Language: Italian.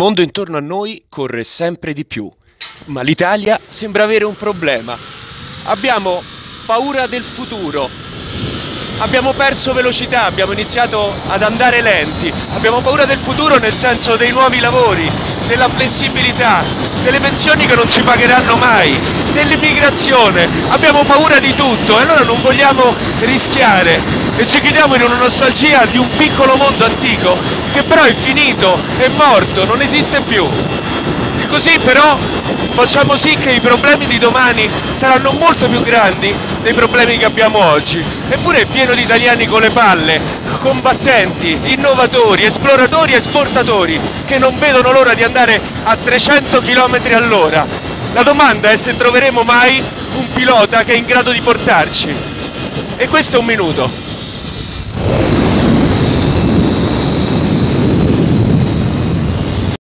mondo intorno a noi corre sempre di più, ma l'Italia sembra avere un problema. Abbiamo paura del futuro. Abbiamo perso velocità, abbiamo iniziato ad andare lenti. Abbiamo paura del futuro nel senso dei nuovi lavori, della flessibilità, delle pensioni che non ci pagheranno mai, dell'immigrazione. Abbiamo paura di tutto e allora non vogliamo rischiare e ci chiudiamo in una nostalgia di un piccolo mondo antico che però è finito, è morto, non esiste più. E così però facciamo sì che i problemi di domani saranno molto più grandi dei problemi che abbiamo oggi. Eppure è pieno di italiani con le palle, combattenti, innovatori, esploratori e esportatori che non vedono l'ora di andare a 300 km all'ora. La domanda è se troveremo mai un pilota che è in grado di portarci. E questo è un minuto. Thank you